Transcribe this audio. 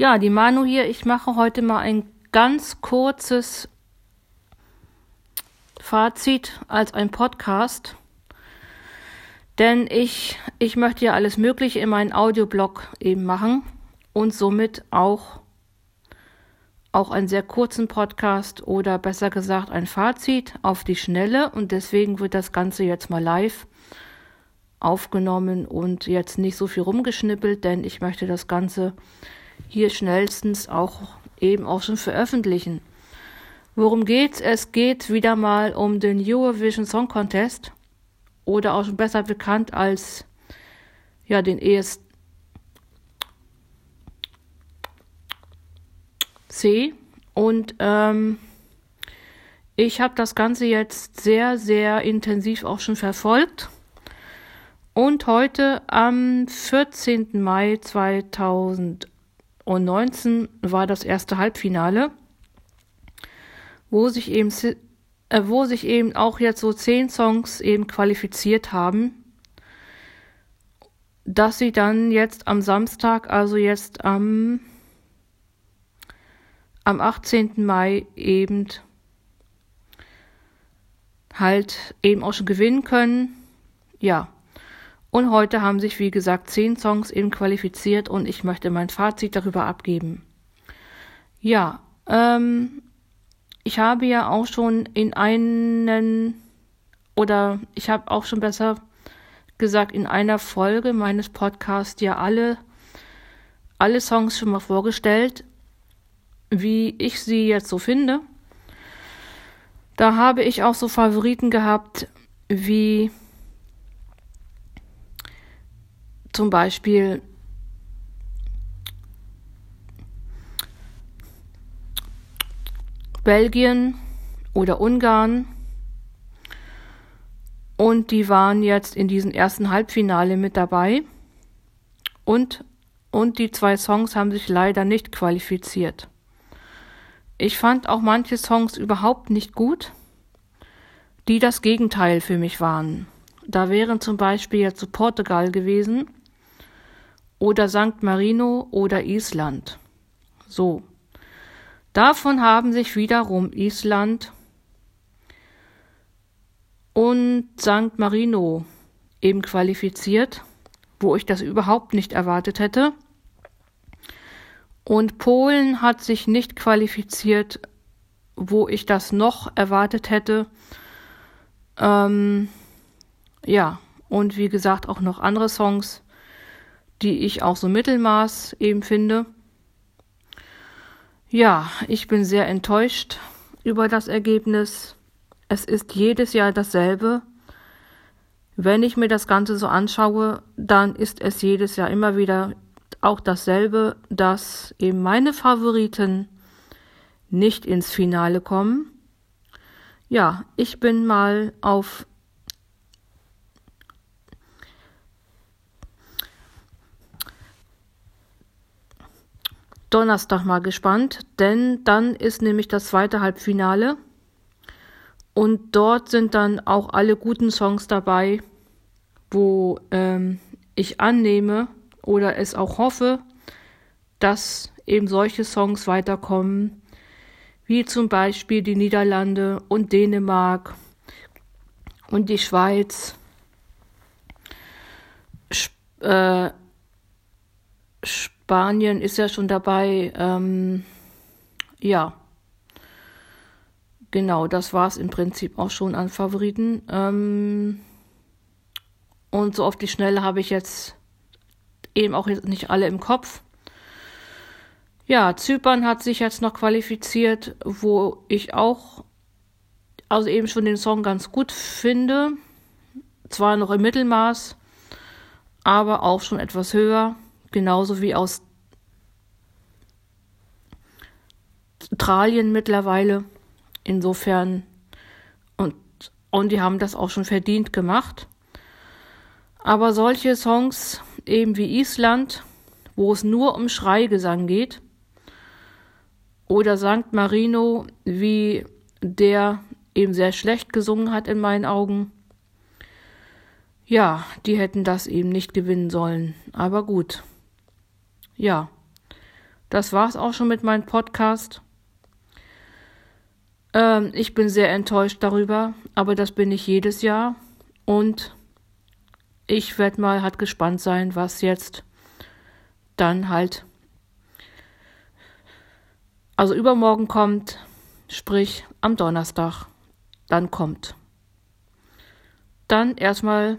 Ja, die Manu hier, ich mache heute mal ein ganz kurzes Fazit als ein Podcast. Denn ich, ich möchte ja alles Mögliche in meinen Audioblog eben machen und somit auch, auch einen sehr kurzen Podcast oder besser gesagt ein Fazit auf die Schnelle und deswegen wird das Ganze jetzt mal live aufgenommen und jetzt nicht so viel rumgeschnippelt, denn ich möchte das Ganze hier schnellstens auch eben auch schon veröffentlichen. Worum geht's? Es geht wieder mal um den Eurovision Song Contest oder auch schon besser bekannt als ja den ESC und ähm, ich habe das Ganze jetzt sehr sehr intensiv auch schon verfolgt und heute am 14. Mai 2000 und 19 war das erste Halbfinale, wo sich eben, äh, wo sich eben auch jetzt so zehn Songs eben qualifiziert haben, dass sie dann jetzt am Samstag, also jetzt am, am 18. Mai eben halt eben auch schon gewinnen können. Ja. Und heute haben sich, wie gesagt, zehn Songs eben qualifiziert und ich möchte mein Fazit darüber abgeben. Ja, ähm, ich habe ja auch schon in einen oder ich habe auch schon besser gesagt in einer Folge meines Podcasts ja alle alle Songs schon mal vorgestellt, wie ich sie jetzt so finde. Da habe ich auch so Favoriten gehabt wie zum Beispiel Belgien oder Ungarn. Und die waren jetzt in diesem ersten Halbfinale mit dabei. Und, und die zwei Songs haben sich leider nicht qualifiziert. Ich fand auch manche Songs überhaupt nicht gut, die das Gegenteil für mich waren. Da wären zum Beispiel jetzt so Portugal gewesen, oder St. Marino oder Island. So. Davon haben sich wiederum Island und St. Marino eben qualifiziert, wo ich das überhaupt nicht erwartet hätte. Und Polen hat sich nicht qualifiziert, wo ich das noch erwartet hätte. Ähm, ja, und wie gesagt auch noch andere Songs die ich auch so Mittelmaß eben finde. Ja, ich bin sehr enttäuscht über das Ergebnis. Es ist jedes Jahr dasselbe. Wenn ich mir das Ganze so anschaue, dann ist es jedes Jahr immer wieder auch dasselbe, dass eben meine Favoriten nicht ins Finale kommen. Ja, ich bin mal auf Donnerstag mal gespannt, denn dann ist nämlich das zweite Halbfinale und dort sind dann auch alle guten Songs dabei, wo ähm, ich annehme oder es auch hoffe, dass eben solche Songs weiterkommen, wie zum Beispiel die Niederlande und Dänemark und die Schweiz. Sp äh, Spanien ist ja schon dabei. Ähm, ja, genau, das war es im Prinzip auch schon an Favoriten. Ähm, und so auf die Schnelle habe ich jetzt eben auch nicht alle im Kopf. Ja, Zypern hat sich jetzt noch qualifiziert, wo ich auch, also eben schon den Song ganz gut finde. Zwar noch im Mittelmaß, aber auch schon etwas höher genauso wie aus Australien mittlerweile. Insofern und und die haben das auch schon verdient gemacht. Aber solche Songs eben wie Island, wo es nur um Schreigesang geht, oder St. Marino, wie der eben sehr schlecht gesungen hat in meinen Augen. Ja, die hätten das eben nicht gewinnen sollen. Aber gut. Ja, Das war's auch schon mit meinem Podcast. Ähm, ich bin sehr enttäuscht darüber, aber das bin ich jedes Jahr. Und ich werde mal halt gespannt sein, was jetzt dann halt, also übermorgen kommt, sprich am Donnerstag, dann kommt. Dann erstmal